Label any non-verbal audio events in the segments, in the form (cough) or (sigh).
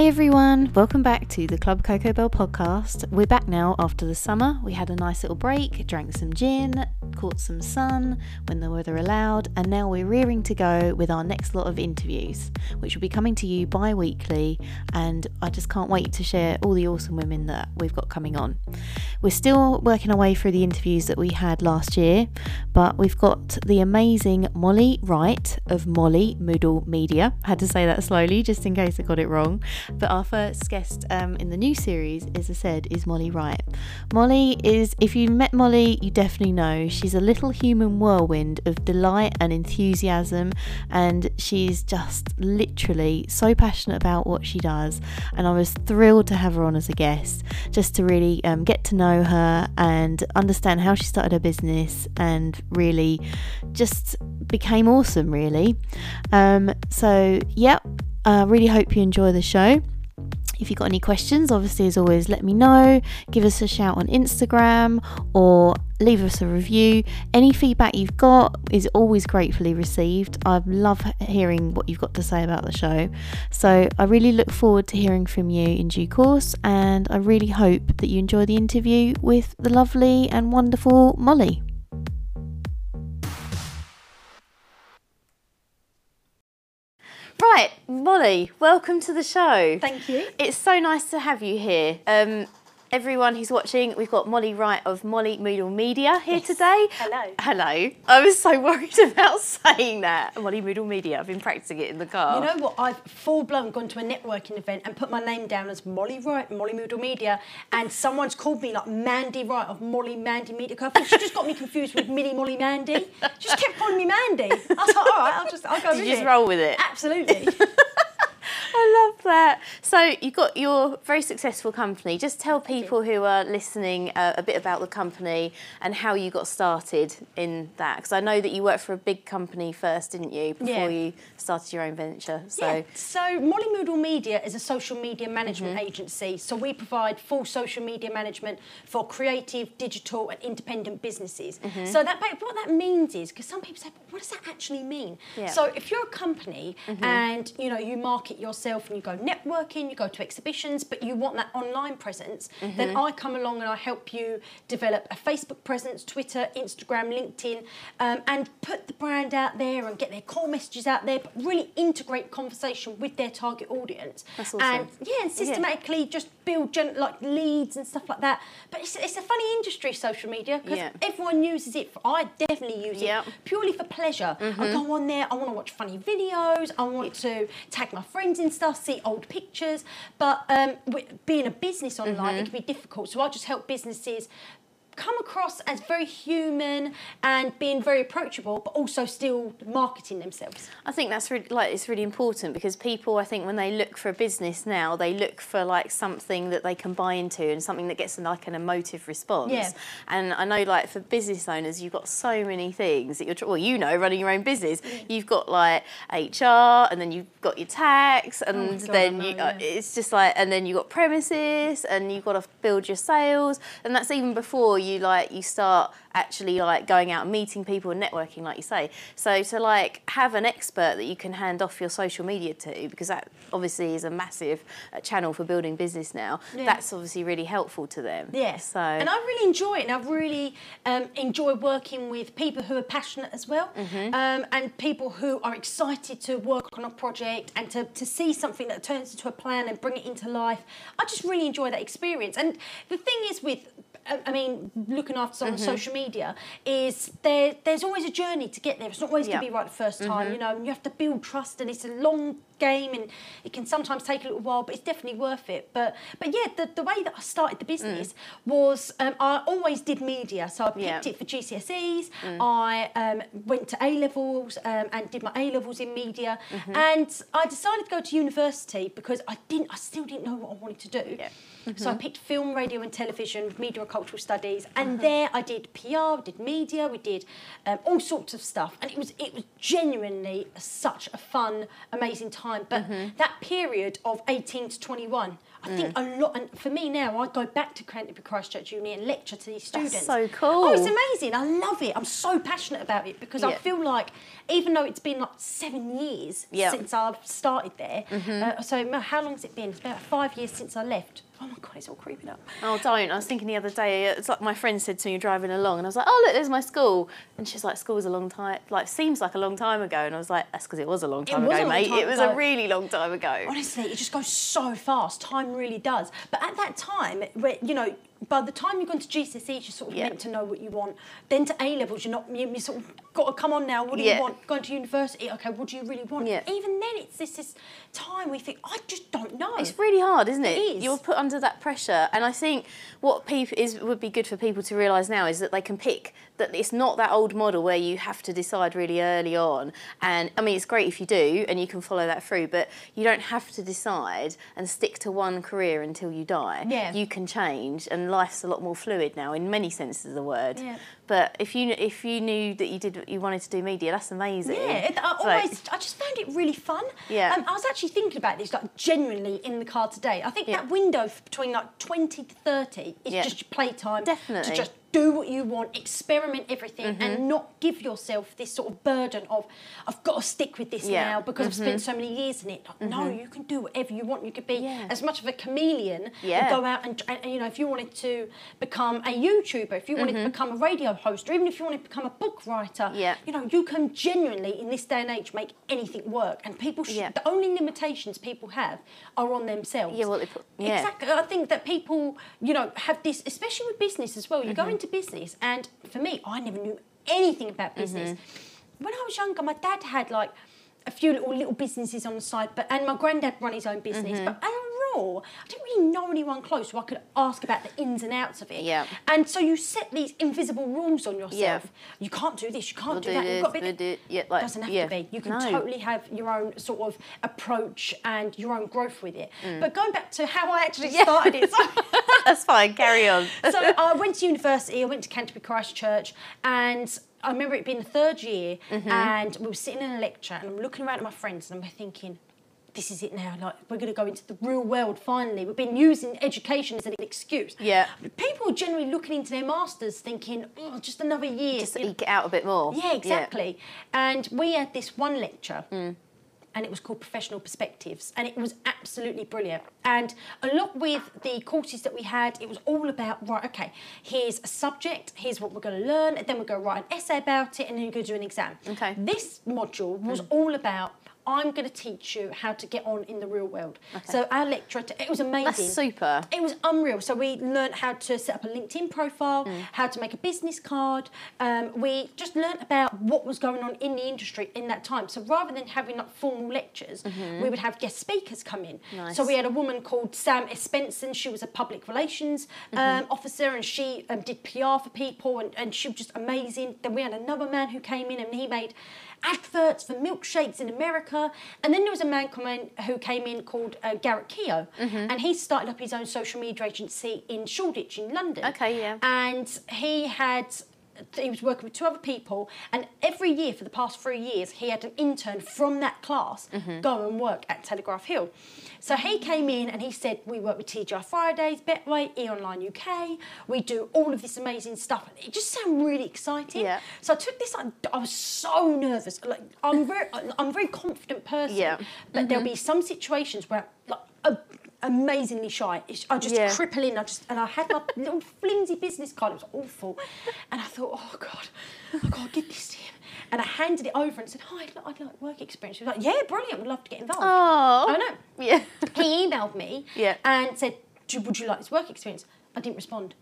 Hey everyone, welcome back to the Club Cocoa Bell podcast. We're back now after the summer. We had a nice little break, drank some gin, caught some sun when the weather allowed, and now we're rearing to go with our next lot of interviews, which will be coming to you bi weekly. And I just can't wait to share all the awesome women that we've got coming on. We're still working our way through the interviews that we had last year, but we've got the amazing Molly Wright of Molly Moodle Media. I had to say that slowly just in case I got it wrong. But our first guest um, in the new series, as I said, is Molly Wright. Molly is, if you met Molly, you definitely know she's a little human whirlwind of delight and enthusiasm, and she's just literally so passionate about what she does. And I was thrilled to have her on as a guest, just to really um, get to know her and understand how she started her business and really just became awesome, really. Um, so, yep, I uh, really hope you enjoy the show. If you've got any questions, obviously, as always, let me know. Give us a shout on Instagram or leave us a review. Any feedback you've got is always gratefully received. I love hearing what you've got to say about the show. So I really look forward to hearing from you in due course, and I really hope that you enjoy the interview with the lovely and wonderful Molly. Molly, welcome to the show. Thank you. It's so nice to have you here. Um, everyone who's watching, we've got Molly Wright of Molly Moodle Media here Yes. today. Hello. Hello. I was so worried (laughs) about saying that. Molly Moodle Media. I've been practicing it in the car. You know what? I've full blown gone to a networking event and put my name down as Molly Wright, Molly Moodle Media, and someone's called me like Mandy Wright of Molly Mandy Media. I she just got me confused with Mini Molly Mandy. She just kept calling me Mandy. I was like, all right, I'll just I'll go Did with you just it. roll with it? Absolutely. (laughs) (laughs) I love that. So you've got your very successful company. Just tell people who are listening uh, a bit about the company and how you got started in that. Because I know that you worked for a big company first, didn't you, before Yeah. you started your own venture. So Yeah. So Molly Moodle Media is a social media management Mm-hmm. agency. So we provide full social media management for creative, digital, and independent businesses. Mm-hmm. So that what that means is because some people say, "But what does that actually mean?" Yeah. Mm-hmm. So if you're a company and you know you market yourself and you go networking, you go to exhibitions, but you want that online presence, Mm-hmm. then I come along and I help you develop a Facebook presence, Twitter, Instagram, LinkedIn, um, and put the brand out there and get their core messages out there, but really integrate conversation with their target audience. That's awesome. And yeah, and systematically just build gen- like leads and stuff like that. But it's, it's a funny industry, social media, because Yeah. everyone uses it. For, I definitely use Yep. it purely for pleasure. I go on there, I want to watch funny videos, I want to tag my friends in stuff, see old pictures. But um, being a business online, it can be difficult. So I just help businesses come across as very human and being very approachable, but also still marketing themselves. I think that's really like it's really important because people I think when they look for a business now they look for like something that they can buy into and something that gets like an emotive response. Yeah. And I know like for business owners you've got so many things that you're well you know running your own business you've got like HR and then you've got your tax and Oh God, then know, you, uh, yeah. it's just like and then you've got premises and you've got to build your sales and that's even before you like you start actually like going out and meeting people and networking like you say so to like have an expert that you can hand off your social media to because that obviously is a massive uh, channel for building business now Yeah. that's obviously really helpful to them Yes. so And I really enjoy it, and I really um, enjoy working with people who are passionate as well, Mm-hmm. um, and people who are excited to work on a project and to, to see something that turns into a plan and bring it into life. I just really enjoy that experience. And the thing is with I I mean, looking after someone Mm-hmm. on social media is there. There's always a journey to get there. It's not always going to be right the first time, you know. And you have to build trust, and it's a long game, and it can sometimes take a little while, but it's definitely worth it. But but yeah, the, the way that I started the business was um, I always did media, so I picked Yeah. it for GCSEs. I um, went to A levels um, and did my A levels in media, and I decided to go to university because I didn't. I still didn't know what I wanted to do. Yeah. So I picked film, radio, and television, media and cultural studies, and there I did PR, did media, we did um, all sorts of stuff, and it was it was genuinely such a fun, amazing time time. But mm -hmm. that period of 18 to 21, I mm. think a lot, and for me now, I go back to Canterbury Christchurch Uni and lecture to these students. That's so cool. Oh, it's amazing. I love it. I'm so passionate about it because yeah. I feel like, even though it's been like seven years yeah. since I've started there, mm-hmm. uh, so how long has it been? It's about five years since I left. Oh my god, it's all creeping up. Oh, don't. I was thinking the other day, it's like my friend said to me driving along, and I was like, oh, look, there's my school. And she's like, school's a long time, like, seems like a long time ago. And I was like, that's because it was a long time it ago, long mate. Time it was ago. a really long time ago. Honestly, it just goes so fast. Time really does. But at that time, you know, by the time you've gone to GCSEs, you're sort of Yeah. meant to know what you want. Then to A levels, you're not. You, you sort of got to come on now. What do Yeah. you want? Going to university. Okay, what do you really want? Yeah. Even then, it's this this time we think I just don't know. It's really hard, isn't it? It is. You're put under that pressure, and I think what people is would be good for people to realise now is that they can pick that it's not that old model where you have to decide really early on. And I mean, it's great if you do, and you can follow that through, but you don't have to decide and stick to one career until you die. Yeah. You can change, and life's a lot more fluid now in many senses of the word. Yeah. But if you if you knew that you did you wanted to do media, that's amazing. Yeah, it, I always, I just found it really fun. Yeah. Um, I was actually thinking about this, like genuinely in the car today. I think Yeah. that window between like 20 to 30 is Yeah. just playtime. Definitely. To just do what you want, experiment everything, and not give yourself this sort of burden of, I've got to stick with this Yeah. Mm-hmm. now because I've spent so many years in it. Like, No, you can do whatever you want. You could be Yeah. as much of a chameleon Yeah. and go out and, and, you know, if you wanted to become a YouTuber, if you wanted to become a radio host, or even if you wanted to become a book writer, Mm-hmm. Yeah. you know, you can genuinely, in this day and age, make anything work. And people, sh- Yeah. the only limitations people have are on themselves. Yeah, well, they put- yeah. Exactly. I think that people, you know, have this, especially with business as well. You Mm-hmm. go into business, and for me, I never knew anything about business. Mm-hmm. When I was younger, my dad had like a few little little businesses on the side, but and my granddad run his own business. Mm-hmm. But overall, I didn't really know anyone close who I could ask about the ins and outs of it. Yeah. And so you set these invisible rules on yourself. Yeah. You can't do this. You can't We'll do, do that. You've got to be. we'll do- yeah, like- doesn't have yeah. to be. You can No. totally have your own sort of approach and your own growth with it. Mm. But going back to how I actually (laughs) started it. So, (laughs) That's fine. Carry on. (laughs) so I went to university. I went to Canterbury Christchurch, and I remember it being the third year, Mm-hmm. and we were sitting in a lecture, and I'm looking around at my friends, and I'm thinking. This is it now. Like we're going to go into the real world finally. We've been using education as an excuse. Yeah. People are generally looking into their masters, thinking, "Oh, just another year." Just eke it out a bit more. Yeah, exactly. And we had this one lecture. Mm. And it was called Professional Perspectives, and it was absolutely brilliant. And a lot with the courses that we had, it was all about right. Okay, here's a subject, here's what we're going to learn, and then we're going to write an essay about it, and then you're going to do an exam. Okay. This module was Mm. all about. I'm going to teach you how to get on in the real world. So our lecturer, it was amazing. That's super. It was unreal. So we learned how to set up a LinkedIn profile, Mm. how to make a business card. Um, we just learned about what was going on in the industry in that time. So rather than having like formal lectures, we would have guest speakers come in. Mm-hmm. Nice. So we had a woman called Sam Espenson. She was a public relations um, Mm-hmm. officer and she um, did PR for people and, and she was just amazing. Then we had another man who came in and he made adverts for milkshakes in America. And then there was a man who came in called uh, Garrett Keogh, Mm-hmm. and he started up his own social media agency in Shoreditch in London. Okay, yeah. And he had. He was working with two other people, and every year for the past three years, he had an intern from that class Mm-hmm. go and work at Telegraph Hill. So he came in and he said, "We work with TGI Fridays, Betway, E Online UK. We do all of this amazing stuff." And it just sounded really exciting. Yeah. So I took this. I, I was so nervous. Like I'm very, I'm a very confident person. Yeah. But there'll be some situations where, like, a, amazingly shy. I just Yeah. cripple in. I just and I had my (laughs) little flimsy business card. It was awful, and I thought, oh god, oh, I gotta give this to him. And I handed it over and said, hi, I'd, I'd like work experience. He was like, yeah, brilliant. Would love to get involved. Oh. I know. Yeah. He emailed me Yeah. and said, would you like this work experience? I didn't respond.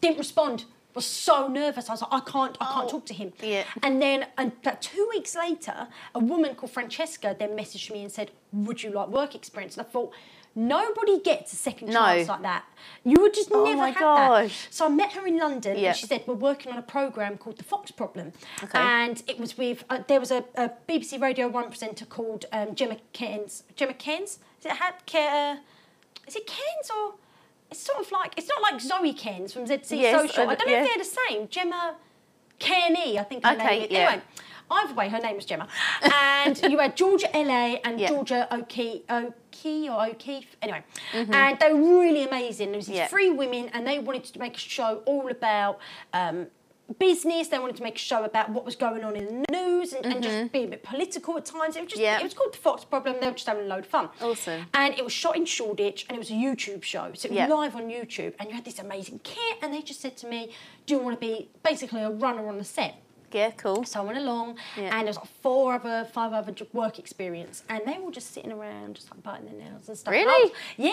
Didn't respond. Was so nervous. I was like, I can't, I can't Oh, talk to him. yeah. And then and about two weeks later, a woman called Francesca then messaged me and said, Would you like work experience? And I thought, nobody gets a second No. chance like that. You would just Oh never my have gosh. that. So I met her in London Yeah. and she said, We're working on a programme called The Fox Problem. Okay. And it was with, uh, there was a, a BBC Radio 1 presenter called um, Gemma Cairns. Gemma Cairns? Is it, had, uh, is it Cairns or? It's sort of like, it's not like Zoe Cairns from ZC Yes, Social. I- I don't know yeah. if they're the same. Gemma Cairney, I think her Okay, name is. yeah. Anyway, either way, her name was Gemma. And (laughs) you had Georgia LA and Yeah. Georgia O'Keefe. Or O'Keefe, anyway, and they were really amazing. There was these Mm-hmm. Yeah. three women, and they wanted to make a show all about. Um, business they wanted to make a show about what was going on in the news and, and just be a bit political at times it was just Mm-hmm. It was called the fox problem they were just having a load of fun Awesome. and it was shot in Shoreditch and it was a YouTube show. So it was Yeah. live on YouTube and you had this amazing kit and they just said to me, Do you want to be basically a runner on the set? Yeah, cool. So I went along Yeah. and there was like four other, five other work experience and they were all just sitting around, just like biting their nails and stuff. And Really? was- yeah,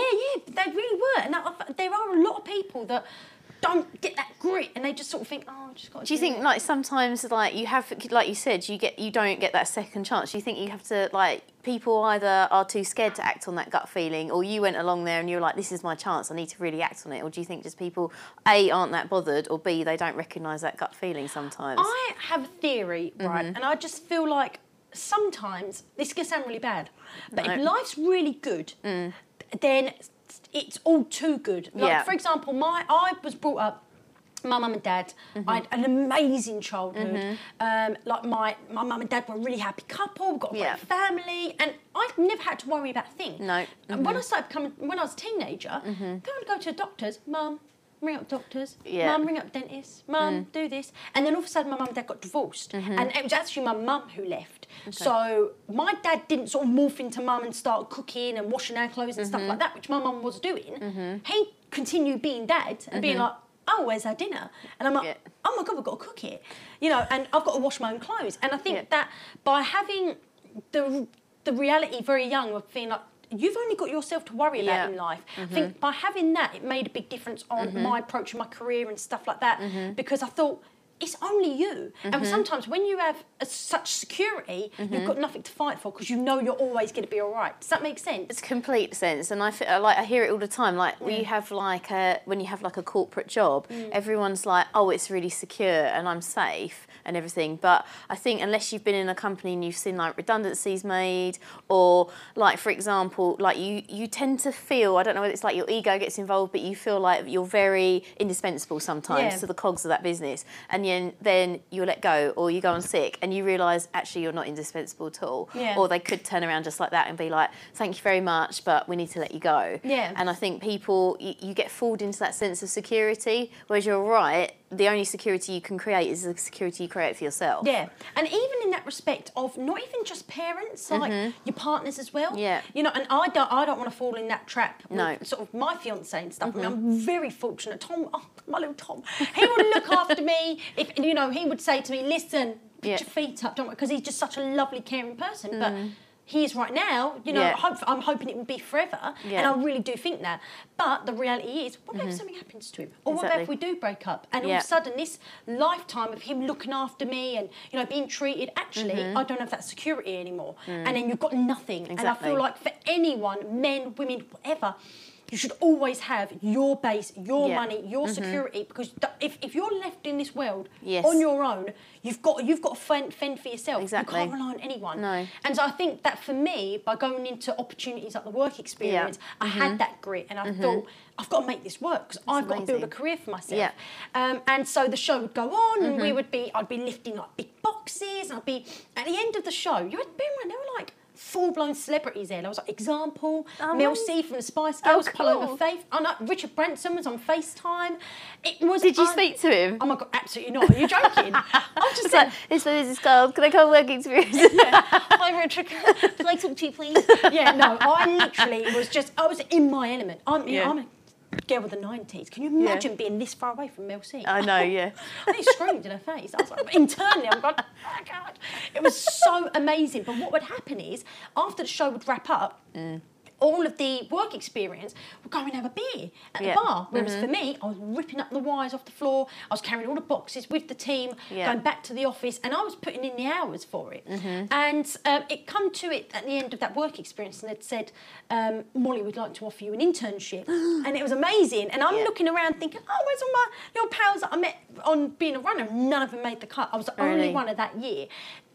yeah, they really were. And I, there are a lot of people that don't get that grit and they just sort of think, Oh, I just got to Do you think like sometimes like you have like you said you get you don't get that second chance? Do you think you have to like people either are too scared to act on that gut feeling, or you went along there and you're like, this is my chance, I need to really act on it, or do you think just people a aren't that bothered, or b they don't recognise that gut feeling sometimes? I have a theory, right, Mm-hmm. and I just feel like sometimes this can sound really bad, but if No. Mm. life's really good, then it's all too good. Like Yeah. for example, my I was brought up. My mum and dad, Mm-hmm. I had an amazing childhood. Um, like my my mum and dad were a really happy couple, got a Yeah. great family, and I never had to worry about a thing. No. And when I started becoming, when I was a teenager, Mm-hmm. go to the doctors, mum, ring up doctors, Yeah. Mm. mum, ring up dentists, mum, do this. And then all of a sudden, my mum and dad got divorced. Mm-hmm. And it was actually my mum who left. So my dad didn't sort of morph into mum and start cooking and washing our clothes and Mm-hmm. stuff like that, which my mum was doing. He continued being dad and being like, oh, where's our dinner? And I'm like, Mm-hmm. Yeah. oh my God, we've got to cook it. You know, and I've got to wash my own clothes. And I think Yeah. that by having the, the reality very young of being like, you've only got yourself to worry about Yeah. Mm-hmm. in life. I think by having that, it made a big difference on my approach my career and stuff like that Mm-hmm. because I thought, it's only you. And sometimes when you have a, such security, Mm-hmm. you've got nothing to fight for because you know you're always going to be all right. Does that make sense? It's complete sense, and I feel, like I hear it all the time. Like when you have like a when you have like a corporate job, Mm. everyone's like, "Oh, it's really secure and I'm safe and everything." But I think unless you've been in a company and you've seen like redundancies made, or like for example, like you you tend to feel I don't know whether it's like your ego gets involved, but you feel like you're very indispensable sometimes Yeah. to the cogs of that business, and then then you let go or you go on sick, and you realise actually you're not indispensable at all, Yeah. or they could turn around just like that and be like, "Thank you very much, but we need to let you go." Yeah. And I think people, you, you get fooled into that sense of security, whereas you're right. The only security you can create is the security you create for yourself. Yeah, and even in that respect of not even just parents, like your partners as well. Mm-hmm. Yeah. you know, and I don't, I don't want to fall in that trap. No. Mm-hmm. sort of my fiance and stuff. I mean, I'm very fortunate. Tom, oh, my little Tom, he would look (laughs) after me. If you know, he would say to me, "Listen, put Yeah. Mm. your feet up, don't," because he's just such a lovely, caring person. But he is right now. You know, Yeah. hope, I'm hoping it will be forever, and Yeah. Mm-hmm. I really do think that. But the reality is, what about if something happens to him, or what about if we do break up, and all of a sudden this lifetime of him looking after me and you know being treated actually I don't have that security anymore and then you've got nothing and I Mm. Feel like for anyone men women whatever you should always have your base your Yeah. money your security because th- if, if you're left in this world Yes. on your own you've got you've got to fend, fend for yourself Exactly. you can't rely on anyone No. and so I think that for me by going into opportunities like the work experience I had that grit and I thought I've got to make this work because I've got to build a career for myself Yeah. um, and so the show would go on, and Mm-hmm. we would be, I'd be lifting like big boxes, and I'd be at the end of the show. You had bear in mind, there were like full blown celebrities there. There was like example, Oh, Mel. C from the Spice Oh, Girls, Paloma cool. Faith. Oh no, Richard Branson was on FaceTime. It was. Did you un- speak to him? Oh my god, absolutely not. Are you joking? (laughs) I'm just saying. like, it's for this girl. Can I come work experience? (laughs) Hi Richard, (laughs) can I talk to you please? yeah, no, I literally was just, I was in my element. I'm, know, Yeah. I'm a girl with the 90s. Can you imagine being this far away from Mel C? I know, (laughs) yeah. I nearly screamed in her face. I was like, internally, I'm going, oh my God. It was so amazing. But what would happen is, after the show would wrap up, Mm. All of the work experience would go and have a beer at Yeah. the bar. Whereas Mm-hmm. for me, I was ripping up the wires off the floor. I was carrying all the boxes with the team, Yeah. going back to the office, and I was putting in the hours for it. Mm-hmm. And um, it come to it at the end of that work experience, and they'd said, um, Molly would like to offer you an internship, (gasps) and it was amazing. And I'm Yeah. looking around thinking, oh, where's all my little pals that I met on being a runner? None of them made the cut. I was the only one of that year.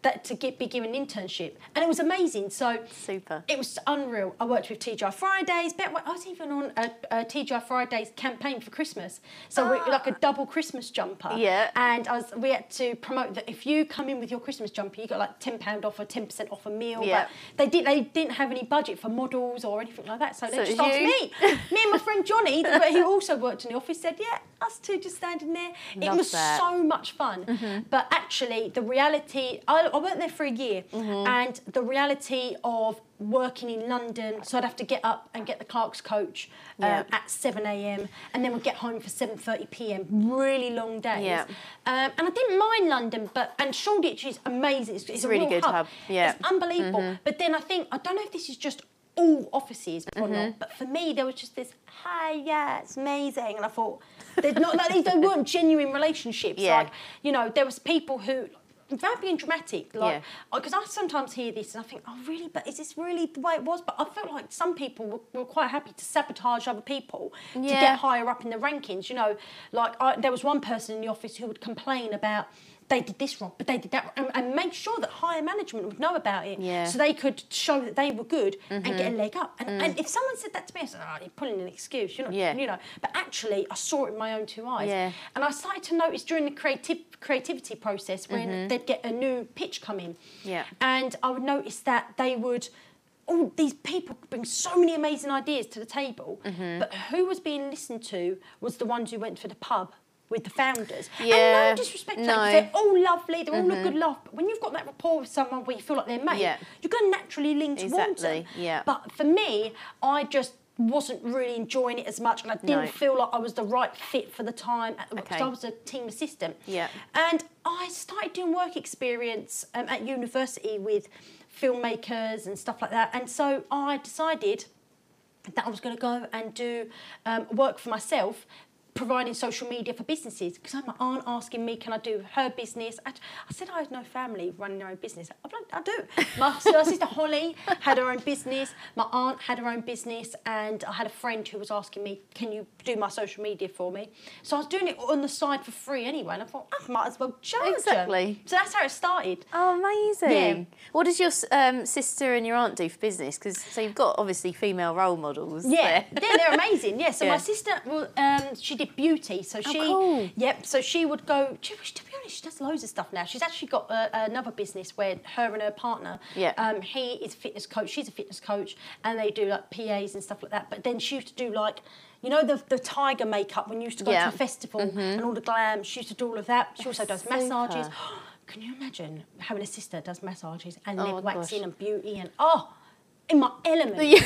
That to get be given an internship, and it was amazing. So Super. it was unreal. I worked with TGI Fridays. I was even on a, a TGI Fridays campaign for Christmas. So we, ah. like a double Christmas jumper. Yeah. And I was we had to promote that if you come in with your Christmas jumper, you got like ten pound off or ten percent off a meal. Yeah. But they did they didn't have any budget for models or anything like that. So they So just asked me. (laughs) me and my friend Johnny, but he also worked in the office, said, Yeah, us two just standing there. it was that. so much fun. Mm-hmm. But actually the reality I, I worked there for a year and the reality of working in London, so I'd have to get up and get the Clark's coach um, Yeah. at 7 a.m. and then we'd get home for 7.30 p.m. Really long days. Yeah. Um, and I didn't mind London, but and Shoreditch is amazing. It's, it's, a a really good hub, yeah. Mm-hmm. It's unbelievable. But then I think, I don't know if this is just all offices or Mm-hmm. not, but for me, there was just this, hi, yeah, it's amazing. And I thought, there's not, like, these they weren't genuine relationships. (laughs) Yeah. Like, you know, there was people who, without being dramatic, like, Yeah. because I sometimes hear this and I think, oh, really? But is this really the way it was? But I felt like some people were, were quite happy to sabotage other people to get higher up in the rankings. You know, like I, there was one person in the office who would complain about they did this wrong, but they did that wrong, and, and make sure that higher management would know about it, Yeah. so they could show that they were good and mm-hmm. get a leg up. And, and mm. if someone said that to me, I said, "Oh, you're pulling an excuse," you know, Yeah. you know. But actually, I saw it in my own two eyes, Yeah. and I started to notice during the creative creativity process when mm-hmm. they'd get a new pitch come in, Yeah. and I would notice that they would. All these people bring so many amazing ideas to the table, Mm-hmm. but who was being listened to was the ones who went for the pub with the founders. And no disrespect to no. them, they're all lovely, they're all a good laugh, but when you've got that rapport with someone where you feel like they're mate, Yeah. you're going to naturally lean towards Exactly, them. yeah. But for me, I just wasn't really enjoying it as much and I didn't No. feel like I was the right fit for the time because Okay. I was a team assistant. Yeah. And I started doing work experience um, at university with filmmakers and stuff like that. And so I decided that I was going to go and do um, work for myself. Providing social media for businesses because I had my aunt asking me, "Can I do her business?" I, I said I had no family running their own business. I'm like, I do. My (laughs) sister Holly had her own business. My aunt had her own business, and I had a friend who was asking me, "Can you do my social media for me?" So I was doing it on the side for free anyway, and I thought I might as well charge 'em." Exactly. So that's how it started. Oh, amazing! Yeah. What does your um, sister and your aunt do for business? Because so you've got obviously female role models. Yeah, there. yeah, they're amazing. Yeah, so (laughs) Yeah. my sister, well, um, she did beauty, so she, cool. yep. So she would go. she- To be honest, she does loads of stuff now. She's actually got uh, another business where her and her partner, Yeah. um, he is a fitness coach, she's a fitness coach, and they do like PAs and stuff like that. But then she used to do like. You know the the tiger makeup when you used to go Yeah. to a festival and all the glam. She used to do all of that. She also does Super. massages. (gasps) Can you imagine having a sister does massages and Oh lip waxing gosh. and beauty and oh, in my element. (laughs) Yeah.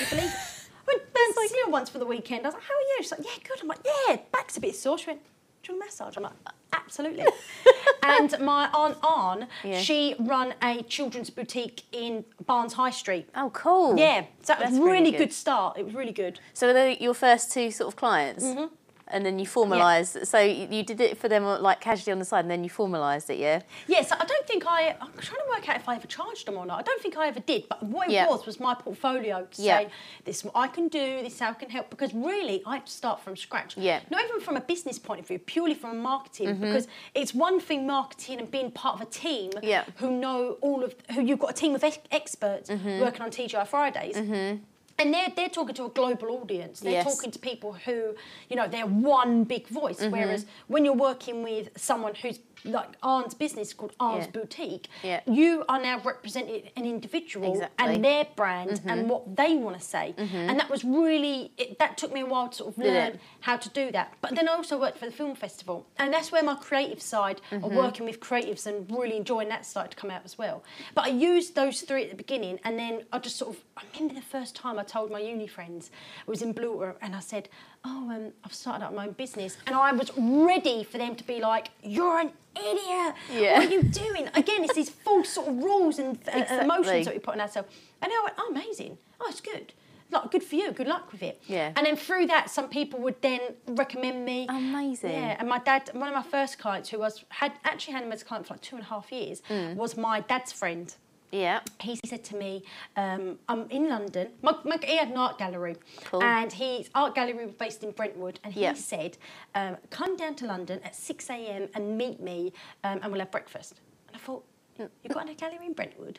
Can you believe it? I went down see her once for the weekend. I was like, "How are you?" She's like, "Yeah, good." I'm like, "Yeah, back's a bit sore." She went, "Do you want a massage?" I'm like, "Absolutely." (laughs) and my aunt Anne, Yeah. she run a children's boutique in Barnes High Street. Oh, cool. Yeah, so that was That's really, really good. good. start. It was really good. So were they your first two sort of clients? Mm-hmm. And then you formalised. So you did it for them uh, like casually on the side, and then you formalised it, yeah. Yes, I don't think I. I'm trying to work out if I ever charged them or not. I don't think I ever did. But what it Yeah. was was my portfolio to Yeah. say this is what I can do, this is how I can help. Because really, I had to start from scratch. Yeah. Not even from a business point of view, purely from a marketing. Mm-hmm. Because it's one thing marketing and being part of a team Yeah. who know all of who you've got a team of ex- experts Mm-hmm. working on TGI Fridays. Mm-hmm. And they're, they're talking to a global audience. They're Yes. talking to people who, you know, they're one big voice. Mm-hmm. Whereas when you're working with someone who's like Arn's business called Arn's Yeah. Boutique, Yeah. you are now representing an individual Exactly. Mm-hmm. and their brand and what they want to say. And that was really, it, that took me a while to sort of learn it? how to do that. But then I also worked for the film festival. And that's where my creative side Mm-hmm. of working with creatives and really enjoying that side to come out as well. But I used those three at the beginning and then I just sort of, I remember the first time I told my uni friends, I was in Blue and I said, oh, um, I've started up my own business. And I was ready for them to be like, you're an idiot. Yeah. What are you doing? Again, it's these false sort of rules and uh, Exactly. emotions that we put on ourselves. And I went, oh, amazing. Oh, it's good. Like, good for you. Good luck with it. Yeah. And then through that, some people would then recommend me. Amazing. Yeah. And my dad, one of my first clients, who was had actually had him as a client for like two and a half years, Mm. was my dad's friend Yeah. he said to me, um, I'm in London. My, my, he had an art gallery, Cool. and his art gallery was based in Brentwood. And he Yeah. said, um, "Come down to London at 6 a.m. and meet me, um, and we'll have breakfast." And I thought, (laughs) You've got a gallery in Brentwood.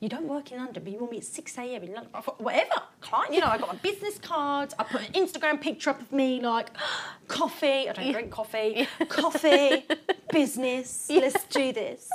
You don't work in London, but you want me at 6 a.m. in London. I thought, whatever, client. You know, I got my business cards. I put an Instagram picture up of me, like (gasps) coffee. I don't drink coffee. (laughs) Coffee, (laughs) business. Let's do this.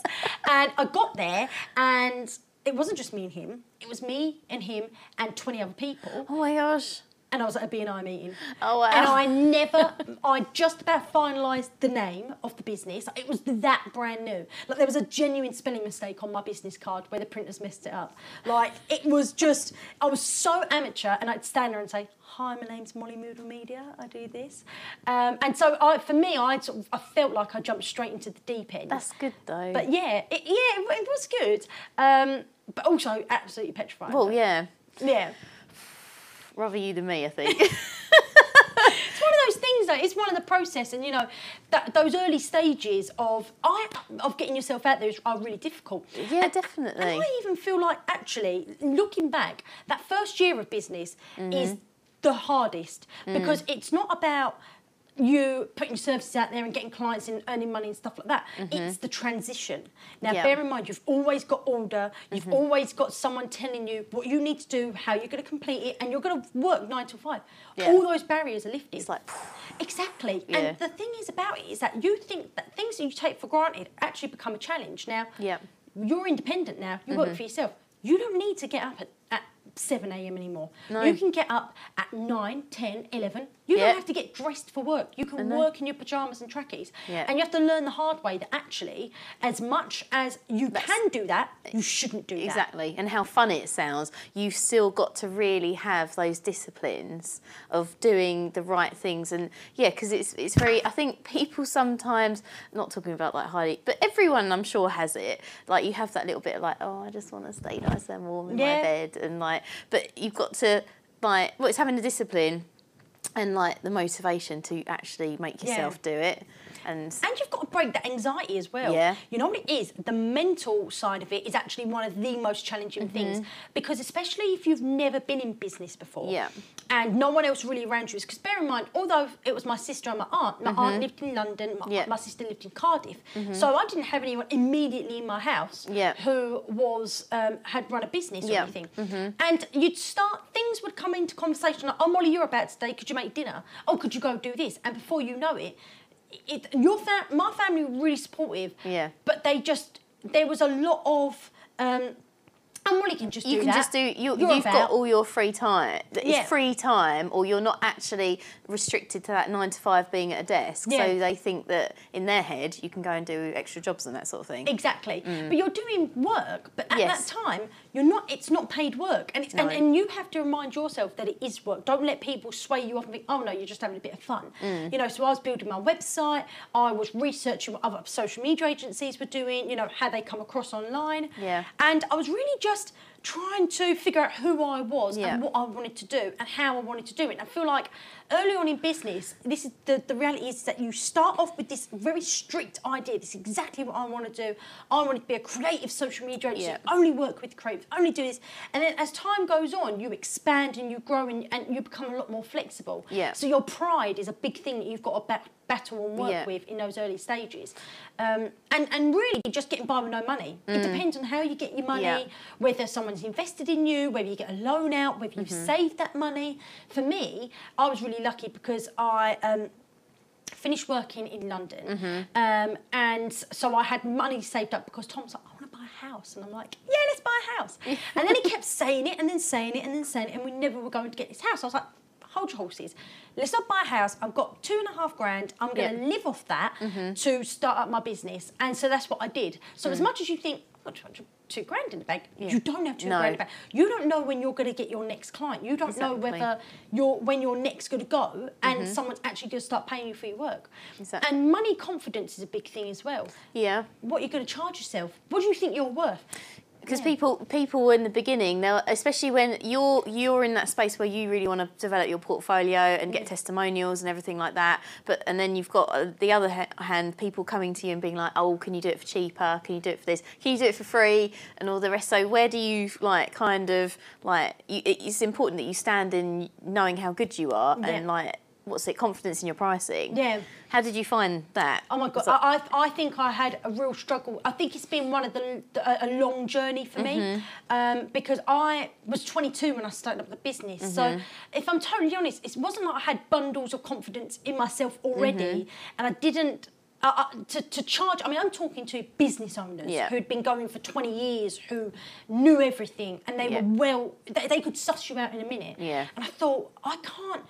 And I got there, and it wasn't just me and him. It was me and him and 20 other people Oh my gosh. And I was at a BNI meeting. Oh, wow. And I (laughs) never, I just about finalised the name of the business. It was that brand new. Like there was a genuine spelling mistake on my business card where the printers messed it up. Like it was just, I was so amateur, and I'd stand there and say, "Hi, my name's Molly Moodle Media. I do this," um, and so I, for me, I sort of, I felt like I jumped straight into the deep end. That's good though. but yeah, it, yeah, it, it was good. Um, but also absolutely petrified. well, yeah. yeah. Rather you than me, I think. (laughs) (laughs) It's one of those things though. It's one of the process, and you know, that those early stages of I of getting yourself out there is, are really difficult. yeah, And definitely. I even feel like actually looking back, that first year of business mm-hmm. is the hardest because mm. it's not about you putting your services out there and getting clients and earning money and stuff like that. Mm-hmm. It's the transition. Now, Yeah. bear in mind, you've always got order. You've mm-hmm. always got someone telling you what you need to do, how you're going to complete it, and you're going to work nine to five. Yeah. All those barriers are lifted. It's like, Exactly. Yeah. And the thing is about it is that you think that things that you take for granted actually become a challenge. Now, Yeah. you're independent now, you work mm-hmm. for yourself. You don't need to get up at, at 7 a.m. anymore. No. You can get up at 9, 10, 11. You Yeah. don't have to get dressed for work. You can work in your pyjamas and trackies. Yeah. And you have to learn the hard way that actually, as much as you can do that, you shouldn't do that. Exactly, and how funny it sounds. You've still got to really have those disciplines of doing the right things, and yeah, because it's it's very. I think people sometimes, not talking about like Heidi, but everyone I'm sure has it. Like you have that little bit of like, oh, I just want to stay nice and warm in Yeah. my bed, and like, but you've got to like, well, it's having the discipline. And like the motivation to actually make Yeah. yourself do it, and And you've got to break that anxiety as well. Yeah. You know what it is? The mental side of it is actually one of the most challenging Mm-hmm. things because, especially if you've never been in business before Yeah. and no one else really around you is, because bear in mind, although it was my sister and my aunt, my aunt lived in London, my, Mm-hmm. Yeah. Mm-hmm. my sister lived in Cardiff. So I didn't have anyone immediately in my house Yeah. who was um, had run a business Yeah. or anything. And you'd start, things would come into conversation like, oh, Molly, you're about today, could you make dinner? Oh, could you go do this? And before you know it, it, your fam- my family were really supportive. Yeah. But they just there was a lot of um, and Molly can just do that. you can that. just do you, you've got all your free time it's Yeah. free time or you're not actually restricted to that nine to five being at a desk Yeah. so they think that in their head you can go and do extra jobs and that sort of thing Exactly. But you're doing work, but at Mm. Yes. that time you're not it's not paid work. And it's and, and you have to remind yourself that it is work. Don't let people sway you off and think, oh no, you're just having a bit of fun. Mm. You know, so I was building my website, I was researching what other social media agencies were doing, you know, how they come across online. Yeah. And I was really just trying to figure out who I was Yeah. and what I wanted to do and how I wanted to do it. And I feel like early on in business, this is the, the reality is that you start off with this very strict idea. This is exactly what I want to do. I want to be a creative social media agency. Yeah. Only work with creatives. Only do this. And then as time goes on, you expand and you grow and, and you become a lot more flexible. Yeah. So your pride is a big thing that you've got to bat, battle and work Yeah. with in those early stages. Um, and and really just getting by with no money. It depends on how you get your money, Mm. Yeah. whether someone's invested in you, whether you get a loan out, whether you've Mm-hmm. saved that money. For me, I was really lucky because I um, finished working in London, Mm-hmm. um, and so I had money saved up because Tom's like, I want to buy a house, and I'm like, yeah, let's buy a house. (laughs) and then he kept saying it, and then saying it, and then saying it, and we never were going to get this house. I was like. Hold your horses. Let's not buy a house. I've got two and a half grand. I'm going to Yeah. Mm-hmm. live off that to start up my business. And so that's what I did. So Mm. as much as you think, I've got two grand in the bank, you don't have two No. grand in the bank. You don't know when you're going to get your next client. You don't know whether you're when you're next going to go and mm-hmm. someone's actually going to start paying you for your work. Exactly. And money confidence is a big thing as well. yeah What you're going to charge yourself? What do you think you're worth? Because Yeah. people people in the beginning especially when you're you're in that space where you really want to develop your portfolio and get testimonials and everything like that but and then you've got uh, the other hand people coming to you and being like oh can you do it for cheaper? Can you do it for this? Can you do it for free? and all the rest. So where do you like kind of like you, it's important that you stand in knowing how good you are Yeah. and like what's it confidence in your pricing. Yeah. How did you find that? Oh my god, that- I, I think I had a real struggle. I think it's been one of the, the a long journey for me Mm-hmm. um, because I was 22 when I started up the business. So Mm-hmm. if I'm totally honest, it wasn't like I had bundles of confidence in myself already, Mm-hmm. and I didn't. Uh, to, to charge, I mean, I'm talking to business owners Yeah. who'd been going for 20 years, who knew everything, and they Yeah. were well, they, they could suss you out in a minute. Yeah. And I thought, I can't.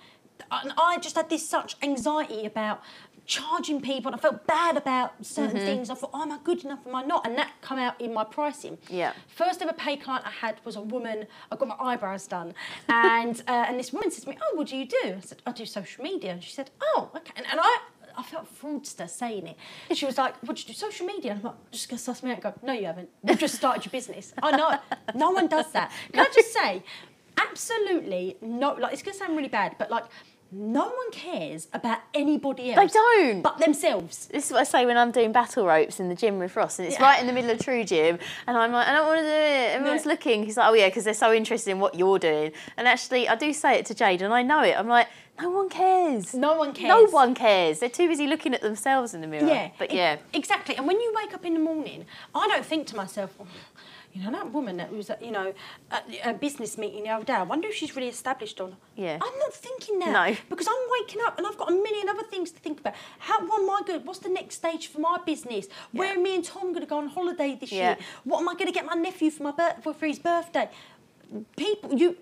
And I just had this such anxiety about charging people, and I felt bad about certain Mm-hmm. things. I thought, oh, am I good enough? Am I not? And that come out in my pricing. Yeah. First ever pay client I had was a woman. I got my eyebrows done, and (laughs) uh, and this woman said to me, "Oh, what do you do?" I said, "I do social media." And she said, "Oh, okay." And, and I. I felt fraudster saying it. And She was like, What do you do? Social media? And I'm like, just gonna suss me out and go, No, you haven't. You've just started your business. I know. No one does that. Can I just say, absolutely no like it's gonna sound really bad, but like no one cares about anybody else. They don't. But themselves. This is what I say when I'm doing battle ropes in the gym with Ross, and it's Yeah. right in the middle of True Gym, and I'm like, I don't want to do it. Everyone's No. looking. He's like, oh yeah, because they're so interested in what you're doing. And actually, I do say it to Jade, and I know it. I'm like, no one cares. No one cares. No one cares. They're too busy looking at themselves in the mirror. Yeah. But yeah. Exactly. And when you wake up in the morning, I don't think to myself, "Oh, you know, that woman that was, at, you know, at a business meeting the other day, I wonder if she's really established on. Yeah. I'm not thinking that. No. Because I'm waking up and I've got a million other things to think about. How, what am I good? What's the next stage for my business? Where are me and Tom going to go on holiday this Yeah. year? What am I going to get my nephew for my for his birthday? People, you...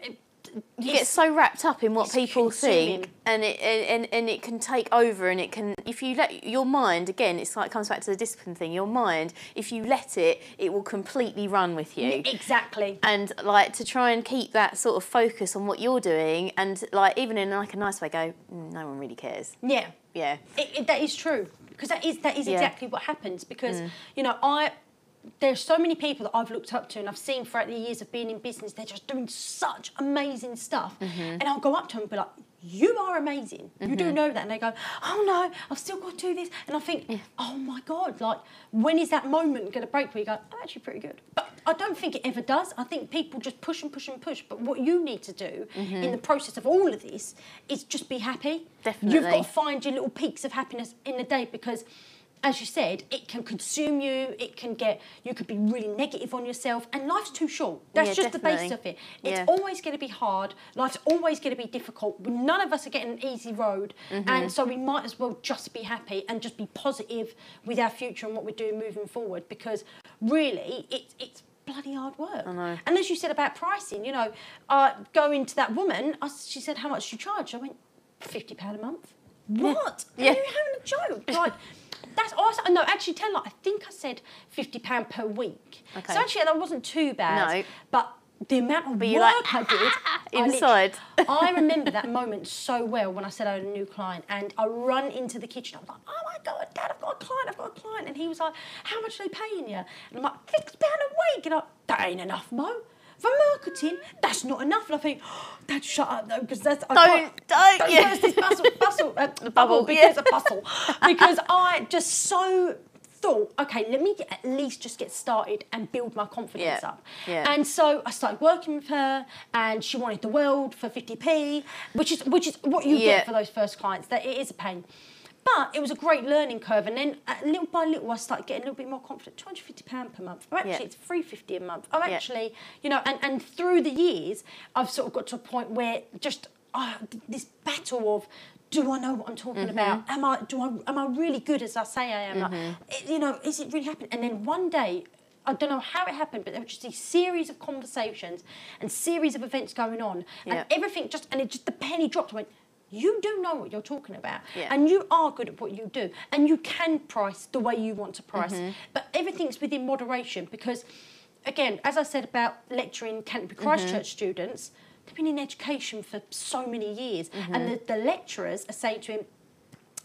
you get so wrapped up in what people consuming. think and it and, and it can take over and it can if you let your mind again it's like comes back to the discipline thing your mind if you let it it will completely run with you Exactly. and like to try and keep that sort of focus on what you're doing and like even in like a nice way go "Mm, no one really cares Yeah. yeah It, it, that is true because that is that is Yeah. exactly what happens because you know I there's so many people that I've looked up to and I've seen throughout the years of being in business they're just doing such amazing stuff. Mm-hmm. And I'll go up to them and be like you are amazing. You do mm-hmm. know that. And they go oh no I've still got to do this. And I think oh my god like when is that moment going to break where you go I'm actually pretty good. But I don't think it ever does. I think people just push and push and push. But what you need to do in mm-hmm. the process of all of this is just be happy. You've got to find your little peaks of happiness in the day because as you said it can consume you it can get you could be really negative on yourself and life's too short. That's Yeah, just the basis of it. It's Yeah. always going to be hard. Life's always going to be difficult. None of us are getting an easy road. Mm-hmm. and so we might as well just be happy and just be positive with our future and what we're doing moving forward because really it, it's bloody hard work. I know. and as you said about pricing you know uh, going to that woman I, she said how much do you charge? I went 50 pound a month. What? Yeah. are you having a joke? Like (laughs) that's awesome. No, actually, tell her. I think I said fifty pound per week. Okay. So actually, that wasn't too bad. No. But the amount of But work like, I did (laughs) I inside. (laughs) I remember that moment so well when I said I had a new client, and I run into the kitchen. I'm like, "Oh my god, Dad, I've got a client. I've got a client." And he was like, "How much are they paying you?" And I'm like, 50 pound a week." And I'm like, that ain't enough, Mo. For marketing, that's not enough. And I think, oh, (gasps) Dad, shut up though, because that's I Don't- can't- don't, don't yeah. burst this bustle, (laughs) bustle, uh, bubble, bubble, because yeah. a bustle, because I just so thought, okay, let me at least just get started and build my confidence Yeah, up. yeah. And so I started working with her, and she wanted the world for 50p, which is which is what you Yeah. get for those first clients. That it is a pain. But it was a great learning curve, and then uh, little by little, I started getting a little bit more confident. Two hundred fifty pound per month. Oh, actually, Yeah. it's three fifty a month. Oh, Yeah. actually, you know, and, and through the years, I've sort of got to a point where just uh, this battle of do I know what I'm talking Mm-hmm. about? Am I do I am I really good as I say I am? Like, you know, is it really happening? And then one day. I don't know how it happened, but there was just these series of conversations and series of events going on, Yeah. and everything just and it just the penny dropped. I went, you do know what you're talking about, Yeah. and you are good at what you do, and you can price the way you want to price, Mm-hmm. but everything's within moderation because, again, as I said about lecturing Canterbury Mm-hmm. Christchurch students, they've been in education for so many years, Mm-hmm. and the, the lecturers are saying to him,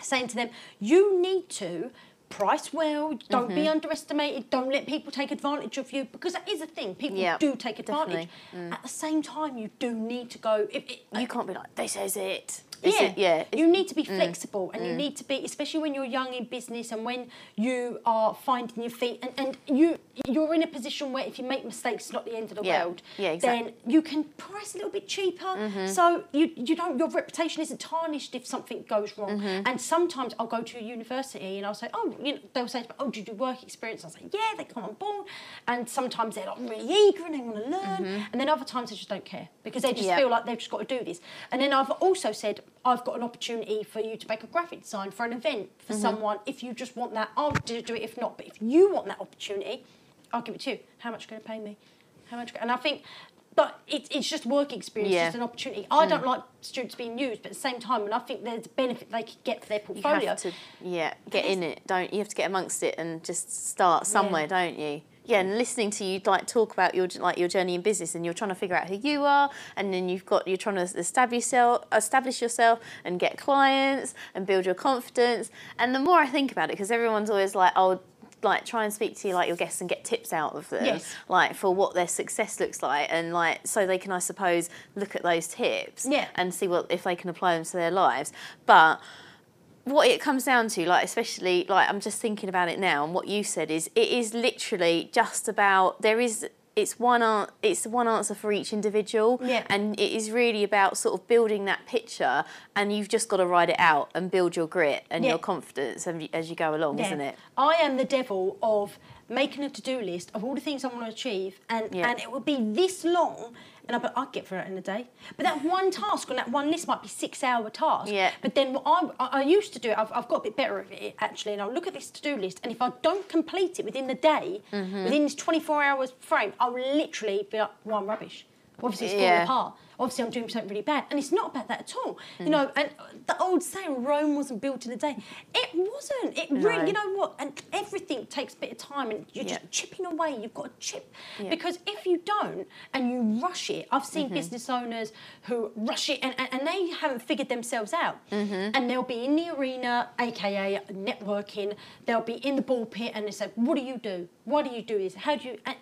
saying to them, you need to price well, don't Mm-hmm. be underestimated, don't let people take advantage of you because that is a thing. People Yeah, do take advantage. Mm. At the same time, you do need to go. If, it, you can't be like this is it Is yeah, it- yeah. You need to be Mm. flexible, and you need to be, especially when you're young in business, and when you are finding your feet, and, and you you're in a position where if you make mistakes, it's not the end of the Yeah. world. Yeah, exactly. Mm-hmm. Then you can price a little bit cheaper, so you you don't your reputation isn't tarnished if something goes wrong. Mm-hmm. And sometimes I'll go to a university and I'll say, oh, you know, they'll say, oh, did you do work experience? I'll say, yeah. They come on board, and sometimes they're like really eager and they want to learn, and then other times they just don't care because they just Mm-hmm. Yeah. feel like they've just got to do this. And then I've also said, I've got an opportunity for you to make a graphic design for an event for Mm-hmm. someone. If you just want that, I'll do it. If not, but if you want that opportunity, I'll give it to you. How much are you going to pay me? How much? And I think, but it, it's just work experience, Yeah. Mm. just an opportunity. I don't like students being used, but at the same time, and I think there's a benefit they could get for their portfolio. You have to, yeah, get in it. Don't you have to get amongst it and just start somewhere, don't you? Yeah, and listening to you like talk about your like your journey in business, and you're trying to figure out who you are, and then you've got you're trying to establish yourself, establish yourself, and get clients and build your confidence. And the more I think about it, because everyone's always like, oh. Like try and speak to you like your guests and get tips out of them, Yes. like for what their success looks like, and like so they can, I suppose, look at those tips, Yeah. and see what if they can apply them to their lives. But what it comes down to, like especially like I'm just thinking about it now, and what you said is it is literally just about there is it's one an- it's one answer for each individual, Yeah. and it is really about sort of building that picture, and you've just got to ride it out and build your grit and Yeah. your confidence as you- as you go along, Yeah. isn't it? I am the devil of making a to-do list of all the things I want to achieve, and Yeah. and it would be this long, and I but I'd get through it in a day. But that one task on that one list might be six-hour task. Yeah. But then what I, I I used to do it. I've, I've got a bit better at it actually, and I'll look at this to-do list, and if I don't complete it within the day, Mm-hmm. within this 24 hours frame, I'll literally be like, well, I'm rubbish. Obviously, it's falling Yeah. apart. Obviously, I'm doing something really bad, and it's not about that at all. Mm. You know, and the old saying, "Rome wasn't built in a day." It wasn't. It really, you know what? And everything takes a bit of time, and you're Yeah. just chipping away. You've got to chip Yeah. because if you don't and you rush it, I've seen Mm-hmm. business owners who rush it and, and, and they haven't figured themselves out, Mm-hmm. and they'll be in the arena, aka networking. They'll be in the ball pit, and they say, "What do you do? Why do you do this? How do you?" And,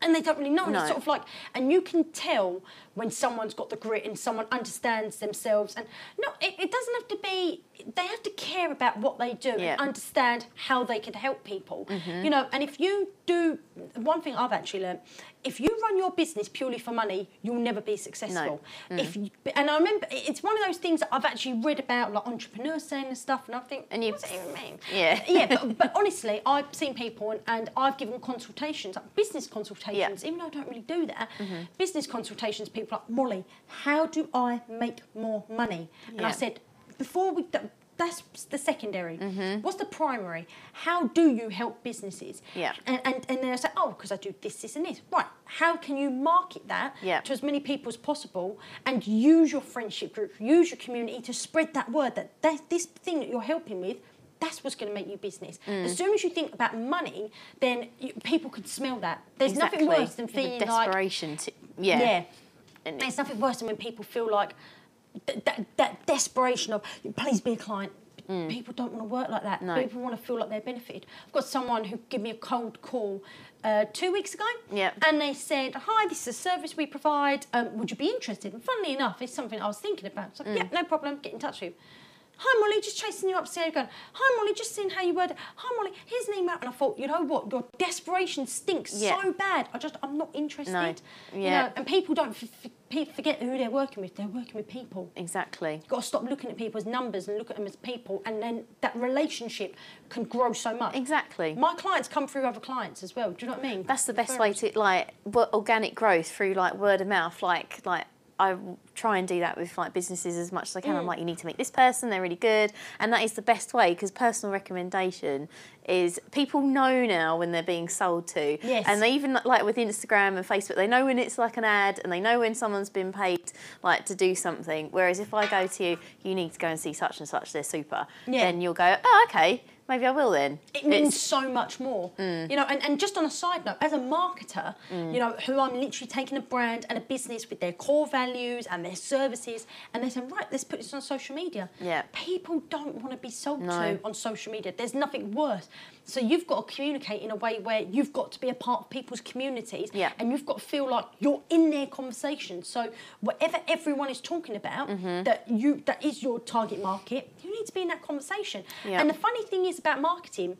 and they don't really know. And No. it's sort of like, and you can tell when someone's got the grit and someone understands themselves. And no, it, it doesn't have to be. They have to care about what they do Yeah. and understand how they can help people. Mm-hmm. You know, and if you do, one thing I've actually learned, if you run your business purely for money, you'll never be successful. Mm. If you, and I remember it's one of those things that I've actually read about, like entrepreneurs saying and stuff, and I think, And you- what does it even mean? Yeah. (laughs) yeah, but, but (laughs) honestly, I've seen people and, and I've given consultations, like business consultations, even though I don't really do that. Mm-hmm. Business consultations, people are like, Molly, how do I make more money? And I said, before we, do- that's the secondary. Mm-hmm. What's the primary? How do you help businesses? Yeah. And, and, and then I say, oh, because I do this, this, and this. Right. How can you market that Yeah. to as many people as possible and use your friendship group, use your community to spread that word that, that this thing that you're helping with, that's what's going to make you business. Mm. As soon as you think about money, then you, people can smell that. There's nothing worse than The feeling like desperation. to, yeah. yeah. And There's nothing worse than when people feel like th- that, that desperation of, please be a client. People don't want to work like that. Mm. No. People want to feel like they're benefited. I've got someone who gave me a cold call uh, two weeks ago. Yeah. And they said, hi, this is a service we provide. Um, would you be interested? And funnily enough, it's something I was thinking about. So, Mm. yeah, no problem. Get in touch with you. Hi Molly, just chasing you up, you're going. Hi Molly, just seeing how you it. Hi Molly, here's an email. And I thought, you know what, your desperation stinks Yeah. so bad. I just, I'm not interested. No. You Yeah. know, and people don't f- f- forget who they're working with. They're working with people. Exactly. You've got to stop looking at people as numbers and look at them as people, and then that relationship can grow so much. Exactly. My clients come through other clients as well. Do you know what I mean? That's the best way to like organic growth through like word of mouth. Like like I try and do that with like businesses as much as I can. Mm. I'm like, you need to meet this person. They're really good, and that is the best way because personal recommendation is people know now when they're being sold to. Yes. And they even like with Instagram and Facebook, they know when it's like an ad, and they know when someone's been paid like to do something. Whereas if I go to you, you need to go and see such and such. They're super. Yeah. Then you'll go, oh okay, maybe I will then. it means It's- so much more. Mm. You know, and, and just on a side note, as a marketer, you know, who I'm literally taking a brand and a business with their core values and their services, and they're saying, right, let's put this on social media. Yeah. People don't want to be sold No. to on social media. There's nothing worse. So you've got to communicate in a way where you've got to be a part of people's communities, Yeah. and you've got to feel like you're in their conversation. So whatever everyone is talking about, Mm-hmm. that you that is your target market, you need to be in that conversation. Yeah. And the funny thing is about marketing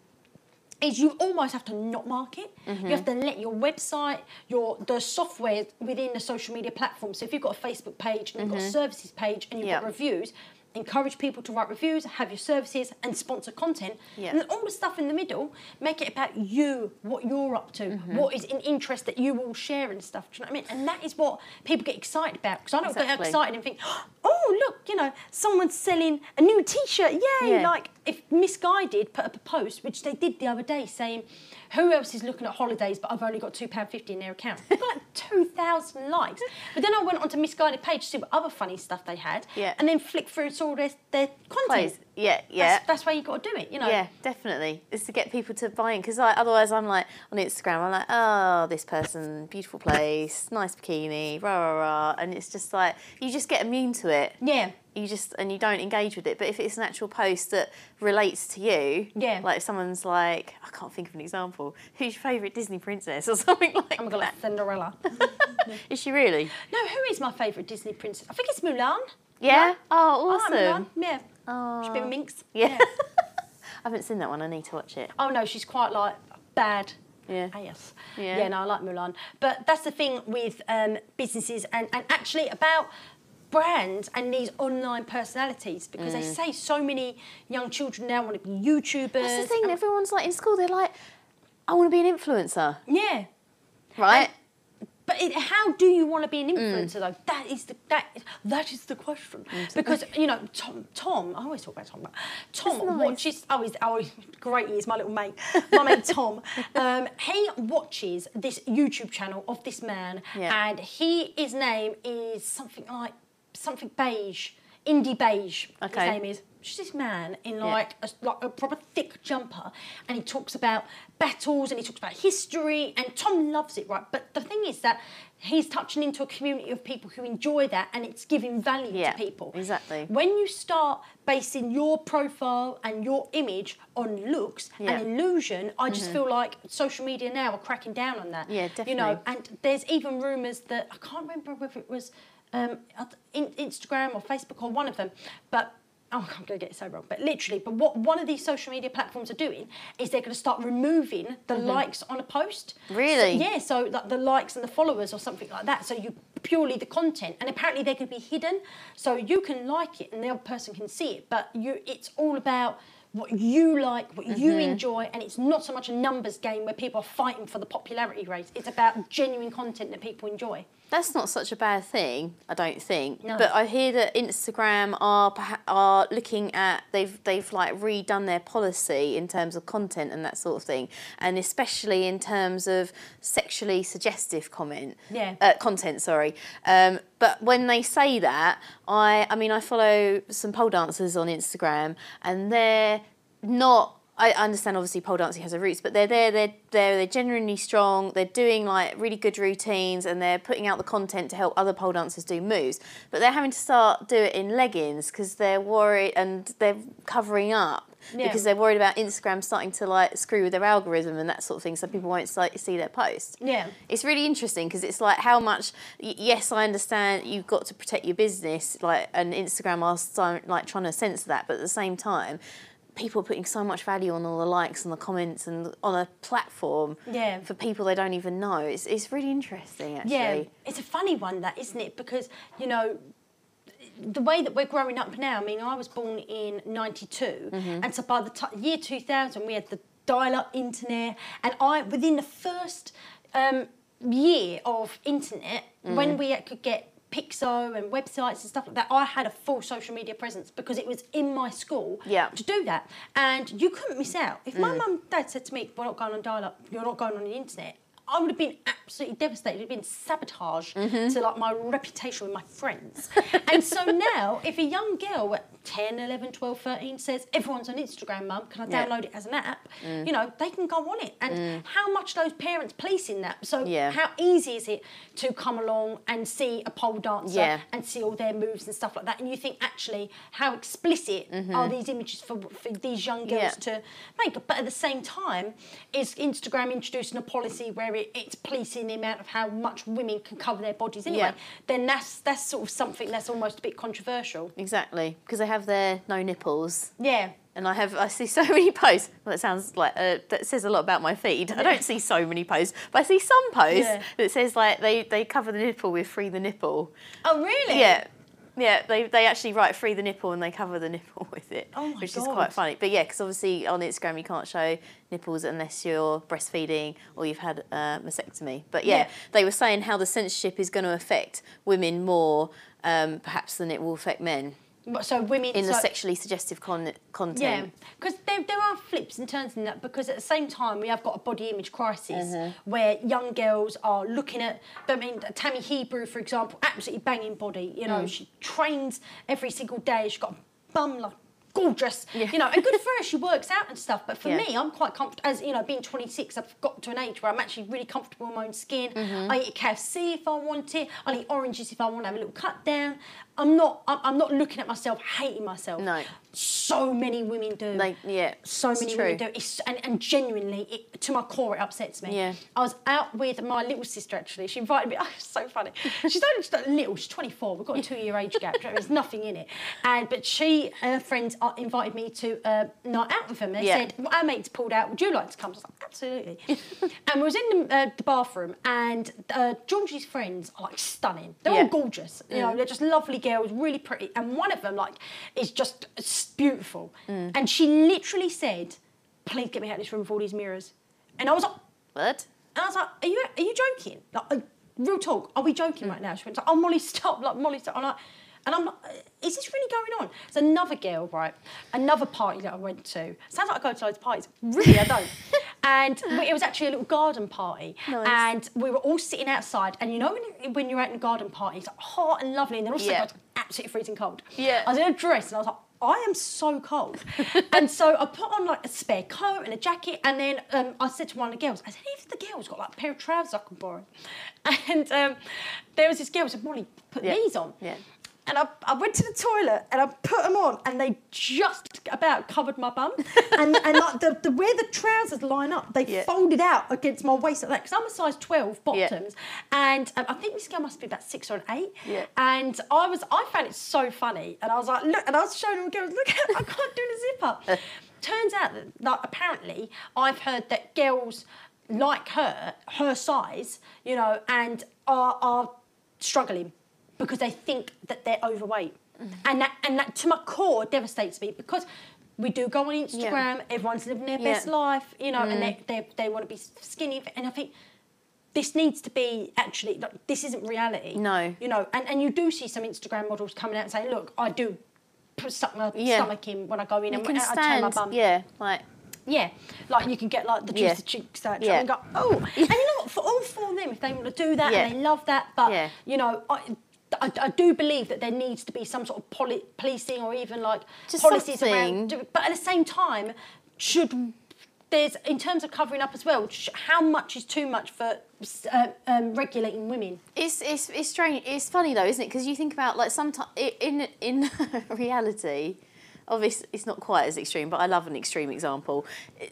is you almost have to not market. Mm-hmm. You have to let your website, your the software within the social media platform. So if you've got a Facebook page and you've got a services page and you've got Mm-hmm. Reviews, encourage people to write reviews, have your services and sponsor content. Yeah. And then all the stuff in the middle, make it about you, what you're up to, Mm-hmm. what is in interest that you all share and stuff. Do you know what I mean? And that is what people get excited about. Because I don't get excited and think, oh look, you know, someone's selling a new T-shirt, yay! Yeah. Like if Missguided put up a post, which they did the other day, saying, "Who else is looking at holidays?" But I've only got two pound fifty in their account. They've (laughs) got like two thousand likes. But then I went onto Missguided page to see what other funny stuff they had, Yeah. and then flicked through and saw their their content. Plays. Yeah, yeah. That's, that's why you've got to do it. You know. Yeah, definitely. It's to get people to buy in because like, otherwise I'm like on Instagram I'm like oh this person beautiful place nice bikini rah rah rah and it's just like you just get immune to it. Yeah. You just and you don't engage with it. But if it's an actual post that relates to you, Yeah. Like if someone's like I can't think of an example. Who's your favourite Disney princess or (laughs) something like I'm gonna that? like Cinderella. (laughs) Is she really? no, who is my favourite Disney princess? I think it's Mulan. Yeah. Oh, I like awesome. Mulan. Yeah. Oh. She's a bit of a minx. Yeah. (laughs) I haven't seen that one. I need to watch it. Oh no, she's quite like bad. Yeah. Ah, yes. Yeah. Yeah. no, I like Mulan. But that's the thing with um, businesses and, and actually about brands and these online personalities because they say so many young children now want to be YouTubers. Mm. That's the thing. Everyone's like in school. They're like, I want to be an influencer, yeah. right? But it, how do you want to be an Mm. influencer though? That is the that that is the question. Because you know Tom Tom I always talk about Tom. But Tom nice. watches. Oh, he's oh he's great. He's my little mate. My mate Tom. (laughs) Um, he watches this YouTube channel of this man, Yeah. and he his name is something like something beige, indie beige. Okay. His name is. Just this man in like a, like a proper thick jumper, and he talks about battles and he talks about history, and Tom loves it, right? But the thing is that he's touching into a community of people who enjoy that, and it's giving value Yeah, to people. exactly. When you start basing your profile and your image on looks Yeah. and illusion, I just feel like social media now are cracking down on that. Yeah, definitely. You know, and there's even rumours that I can't remember whether it was um, in, Instagram or Facebook or one of them, but. Oh, I'm going to get it so wrong, but literally, but what one of these social media platforms are doing is they're going to start removing the likes on a post. So- Mm-hmm. Really? yeah, so like the likes and the followers or something like that. So you purely the content, and apparently they can be hidden. So you can like it, and the other person can see it, but you it's all about what you like, what you Mm-hmm. enjoy, and it's not so much a numbers game where people are fighting for the popularity race. It's about genuine content that people enjoy. That's not such a bad thing, I don't think. No. But I hear that Instagram are are looking at they've they've like redone their policy in terms of content and that sort of thing, and especially in terms of sexually suggestive comment. Yeah. Uh, content, sorry. Um, but when they say that, I I mean I follow some pole dancers on Instagram, and they're not. I understand obviously pole dancing has a roots, but they're there, they're they're they're genuinely strong. They're doing like really good routines and they're putting out the content to help other pole dancers do moves. But they're having to start do it in leggings because they're worried and they're covering up Yeah. because they're worried about Instagram starting to like screw with their algorithm and that sort of thing, so people won't like, see their post. Yeah. It's really interesting because it's like how much. Yes, I understand you've got to protect your business, like, and Instagram are like trying to censor that, but at the same time, people are putting so much value on all the likes and the comments and on a platform Yeah. for people they don't even know. It's it's really interesting actually. Yeah, it's a funny one, that isn't it? Because you know, the way that we're growing up now. I mean, I was born in '92, and so by the ti year 2000, we had the dial-up internet, and I within the first um, year of internet, when we could get Piczo and websites and stuff like that, I had a full social media presence because it was in my school Yeah. to do that. And you couldn't miss out. If my mm. mum and dad said to me, We're not going on dial up, you're not going on the internet, I would have been absolutely devastated. It'd been sabotage Mm-hmm. to like my reputation with my friends. and so (laughs) now, if a young girl at 10, 11, 12, 13 says, everyone's on Instagram, mum, can I Yeah. Mm. download it as an app? You know, they can go on it. And how much those parents policing that? So Yeah. how easy is it to come along and see a pole dancer Yeah. and see all their moves and stuff like that? And you think, actually, how explicit are these images for, for these young girls. To make? But at the same time, is Instagram introducing a policy where it, it's policing the amount of how much women can cover their bodies anyway? Yeah. Then that's that's sort of something that's almost a bit controversial. Exactly, because they have their no nipples. Yeah. And I have, I see so (laughs) many posts. Well, that sounds like uh, that says a lot about my feed. I don't see so many posts, but I see some posts Yeah. that says like they, they cover the nipple with free the nipple. Oh really? Yeah, yeah. They, they actually write free the nipple and they cover the nipple (laughs) with it, Oh my which is quite funny. But yeah, because obviously on Instagram you can't show nipples unless you're breastfeeding or you've had a mastectomy. But yeah, Yeah. they were saying how the censorship is going to affect women more, um, perhaps than it will affect men So women in the so, sexually suggestive con- Yeah, content. because there, there are flips and turns in that because at the same time we have got a body image crisis Mm-hmm. where young girls are looking at, I mean, Tammy Hembrow, for example, absolutely banging body. You Mm. know, she trains every single day. She's got a bum like gorgeous, you know, and good for her. She works out and stuff. But for Yeah. me, I'm quite comfortable. As you know, being 26, I've got to an age where I'm actually really comfortable in my own skin. Mm-hmm. I eat KFC if I want it. I eat oranges if I want to have a little cut down. I'm not. I'm not looking at myself, hating myself. No. So many women do. Like, yeah, so many true. women do. It's, and, and genuinely, it, to my core, it upsets me. Yeah. I was out with my little sister actually. She invited me. (laughs) Oh, it's so funny. She's only just a little. She's 24. We've got a two-year age gap. There's nothing in it. And but she and her friends uh, invited me to a night out with them. They Yeah. said, well, "Our mates pulled out. Would you like to come?" I was like, "Absolutely." (laughs) and we was in the, uh, the bathroom, and uh, Georgie's friends are like stunning. They're Yeah. all gorgeous. You know, they're just lovely girls, really pretty. And one of them, like, is just beautiful. Mm. And she literally said, "Please get me out of this room with all these mirrors." And I was like, What? and I was like, "Are you are you joking? Like, uh, real talk? Are we joking right now?" She went, like, "Oh, Molly, stop! Like, Molly, stop!" I'm like, and I'm like, "Uh, "Is this really going on?" It's another girl, right? Another party that I went to. Sounds like I go to loads of parties. Really, I don't. (laughs) and it was actually a little garden party, Nice. and we were all sitting outside. And you know when when you're out in a garden party, it's like hot and lovely, and then all of a sudden Yeah. it's absolutely freezing cold. Yeah. I was in a dress, and I was like. I am so cold. (laughs) and so I put on like a spare coat and a jacket, and then um, I said to one of the girls, I said, if the girl's got like a pair of trousers I can borrow. (laughs) And um, there was this girl who said, Molly, put Yeah. these on. Yeah. And I, I went to the toilet and I put them on, and they just about covered my bum. (laughs) and and like the, the where the trousers line up, they Yeah. folded out against my waist like that. Because I'm a size 12 Yeah. bottoms, and um, I think this girl must be about six or an eight. Yeah. And I was, I found it so funny, and I was like, look, and I was showing them girls, look, (laughs) I can't do the zip up. (laughs) Turns out that, like, apparently, I've heard that girls like her, her size, you know, and are are struggling because they think that they're overweight, Mm-hmm. and that and that to my core devastates me because. We do go on Instagram. Everyone's living their Yeah. Mm. best life, you know, and they, they, they want to be skinny. And I think this needs to be actually like, this isn't reality. No. you know, and, and you do see some Instagram models coming out and saying, "Look, I do put stuck my Yeah. stomach in when I go in You and can I turn my bum." Yeah, like Yeah, like you can get like the juice Yeah. the cheeks that Yeah. and go, oh, and you know what? For all for them, if they want to do that Yeah. and they love that, but Yeah. you know, I, I, I do believe that there needs to be some sort of poli- policing or even like Just policies something. around. But at the same time, should there's in terms of covering up as well? How much is too much for uh, um, regulating women? It's it's it's strange. It's funny though, isn't it? Because you think about like sometimes in in (laughs) reality, obviously it's not quite as extreme, but I love an extreme example.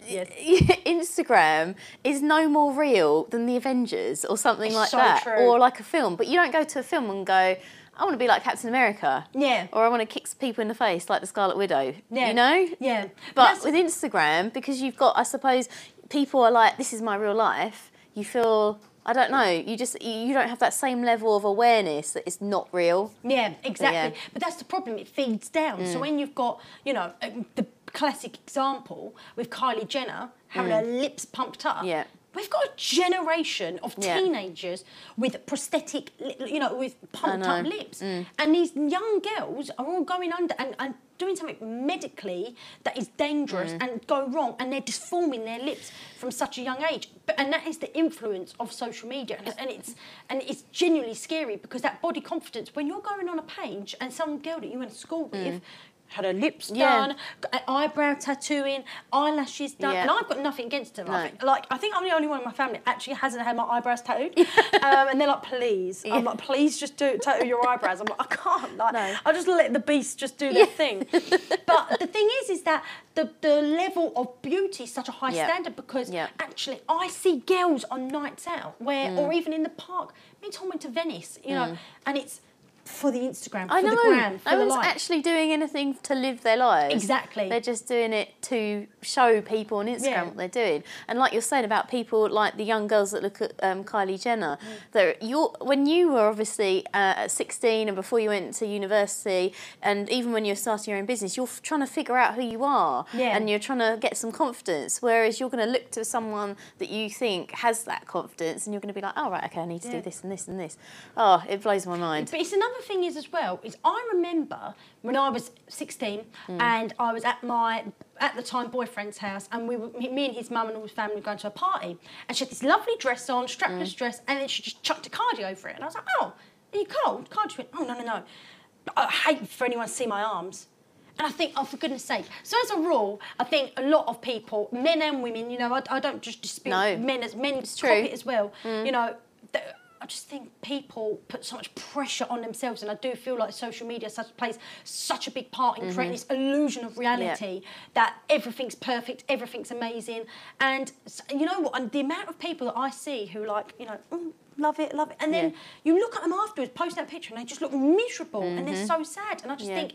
Yes. (laughs) Instagram is no more real than the Avengers or something It's like so that, true. or like a film. But you don't go to a film and go. I want to be like Captain America. Yeah. Or I want to kick people in the face like the Scarlet Widow. Yeah. You know? Yeah. But with Instagram, because you've got, I suppose, people are like, this is my real life. You feel, I don't know, you just, you don't have that same level of awareness that it's not real. Yeah, exactly. yeah. Mm. But that's the problem, it feeds down. So when you've got, you know, um, the classic example with Kylie Jenner having her lips pumped up, Mm. Yeah. We've got a generation of Yeah. teenagers with prosthetic, you know, with pumped up lips, mm. and these young girls are all going under and, and doing something medically that is dangerous mm. and go wrong, and they're disforming their lips from such a young age. But and that is the influence of social media, and, and it's and it's genuinely scary because that body confidence when you're going on a page and some girl that you went to school with. Mm. Had her lips Yeah. done, eyebrow tattooing, eyelashes done, Yeah. and I've got nothing against them. I No. think, like I think I'm the only one in my family that actually hasn't had my eyebrows tattooed. um, and they're like, please, I'm like, please just do tattoo your eyebrows. I'm like, I can't. Like, No. I'll just let the beast just do their thing. (laughs) but the thing is, is that the the level of beauty is such a high Yeah. standard because Yeah. actually I see girls on nights out where, Mm. or even in the park. Me and Tom went to Venice, you know, and it's for the Instagram, for I know. the gram, for no the one's like. actually doing anything to live their lives. Exactly. They're just doing it to show people on Instagram Yeah. what they're doing. And like you're saying about people like the young girls that look at um, Kylie Jenner, Mm. that you're when you were obviously uh, at 16 and before you went to university, and even when you're starting your own business, you're trying to figure out who you are, Yeah. and you're trying to get some confidence. Whereas you're going to look to someone that you think has that confidence, and you're going to be like, oh right, okay, I need to Yeah. do this and this and this. Oh, it blows my mind. But it's another thing is as well is I remember when I was 16 Hmm. and I was at my at the time boyfriend's house and we were me and his mum and all his family were going to a party and she had this lovely dress on, strapless Hmm. dress, and then she just chucked a cardi over it and I was like, oh, are you cold? Cardi went, oh no no no, I hate for anyone to see my arms. And I think, oh, for goodness sake. So as a rule, I think a lot of people, men and women, you know, I, I don't just dispute No. men as men true. copy it as well. You know, I just think people put so much pressure on themselves, and I do feel like social media such plays such a big part in creating this illusion of reality that everything's perfect, everything's amazing, and you know what? And the amount of people that I see who like, you know. Mm, Love it, love it, and then Yeah. you look at them afterwards, post that picture, and they just look miserable, and they're so sad. And I just Yeah. think,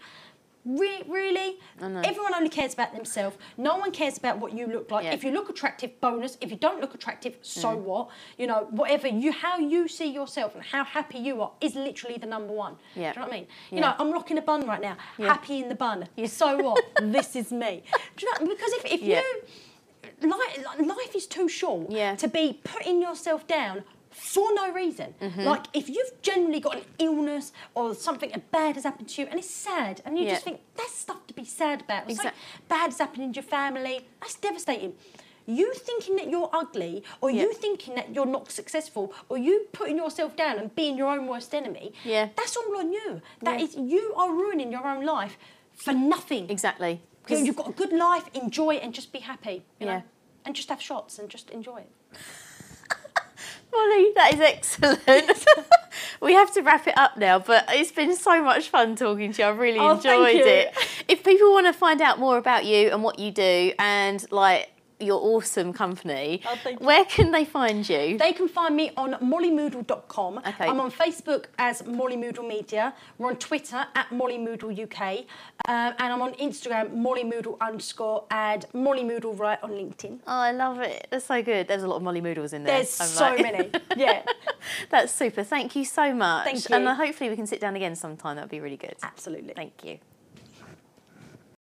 Re- really? Everyone only cares about themselves. No one cares about what you look like. Yeah. If you look attractive, bonus. If you don't look attractive, so mm. what? You know, whatever you, how you see yourself and how happy you are is literally the number one. Yeah. Do you know what I mean? You know, I'm rocking a bun right now. Happy in the bun. So what? (laughs) this is me. Do you know? Because if, if Yeah. you life, life is too short Yeah. to be putting yourself down for no reason. Mm-hmm. Like if you've generally got an illness or something bad has happened to you and it's sad and you Yeah. just think that's stuff to be sad about. Or something bad has happened in your family. That's devastating. You thinking that you're ugly, or Yeah. you thinking that you're not successful, or you putting yourself down and being your own worst enemy, Yeah. that's all on you. That Yeah. is, you are ruining your own life for nothing. Exactly. 'Cause- You've got a good life, enjoy it, and just be happy. You Yeah. know? And just have shots and just enjoy it. Molly, that is excellent. (laughs) (laughs) we have to wrap it up now, but it's been so much fun talking to you. I've really Oh, enjoyed it. If people want to find out more about you and what you do and like your awesome company, Oh, where can they find you? They can find me on mollymoodle.com. Okay. I'm on Facebook as Molly Moodle Media. We're on Twitter at Molly Moodle UK. Um, and I'm on Instagram, Molly Moodle underscore, and Molly Moodle right on LinkedIn. Oh, I love it. That's so good. There's a lot of Molly Moodles in there. There's I'm so like- many. (laughs) Yeah, That's super. Thank you so much. Thank And you. uh, hopefully we can sit down again sometime. That would be really good. absolutely. Thank you.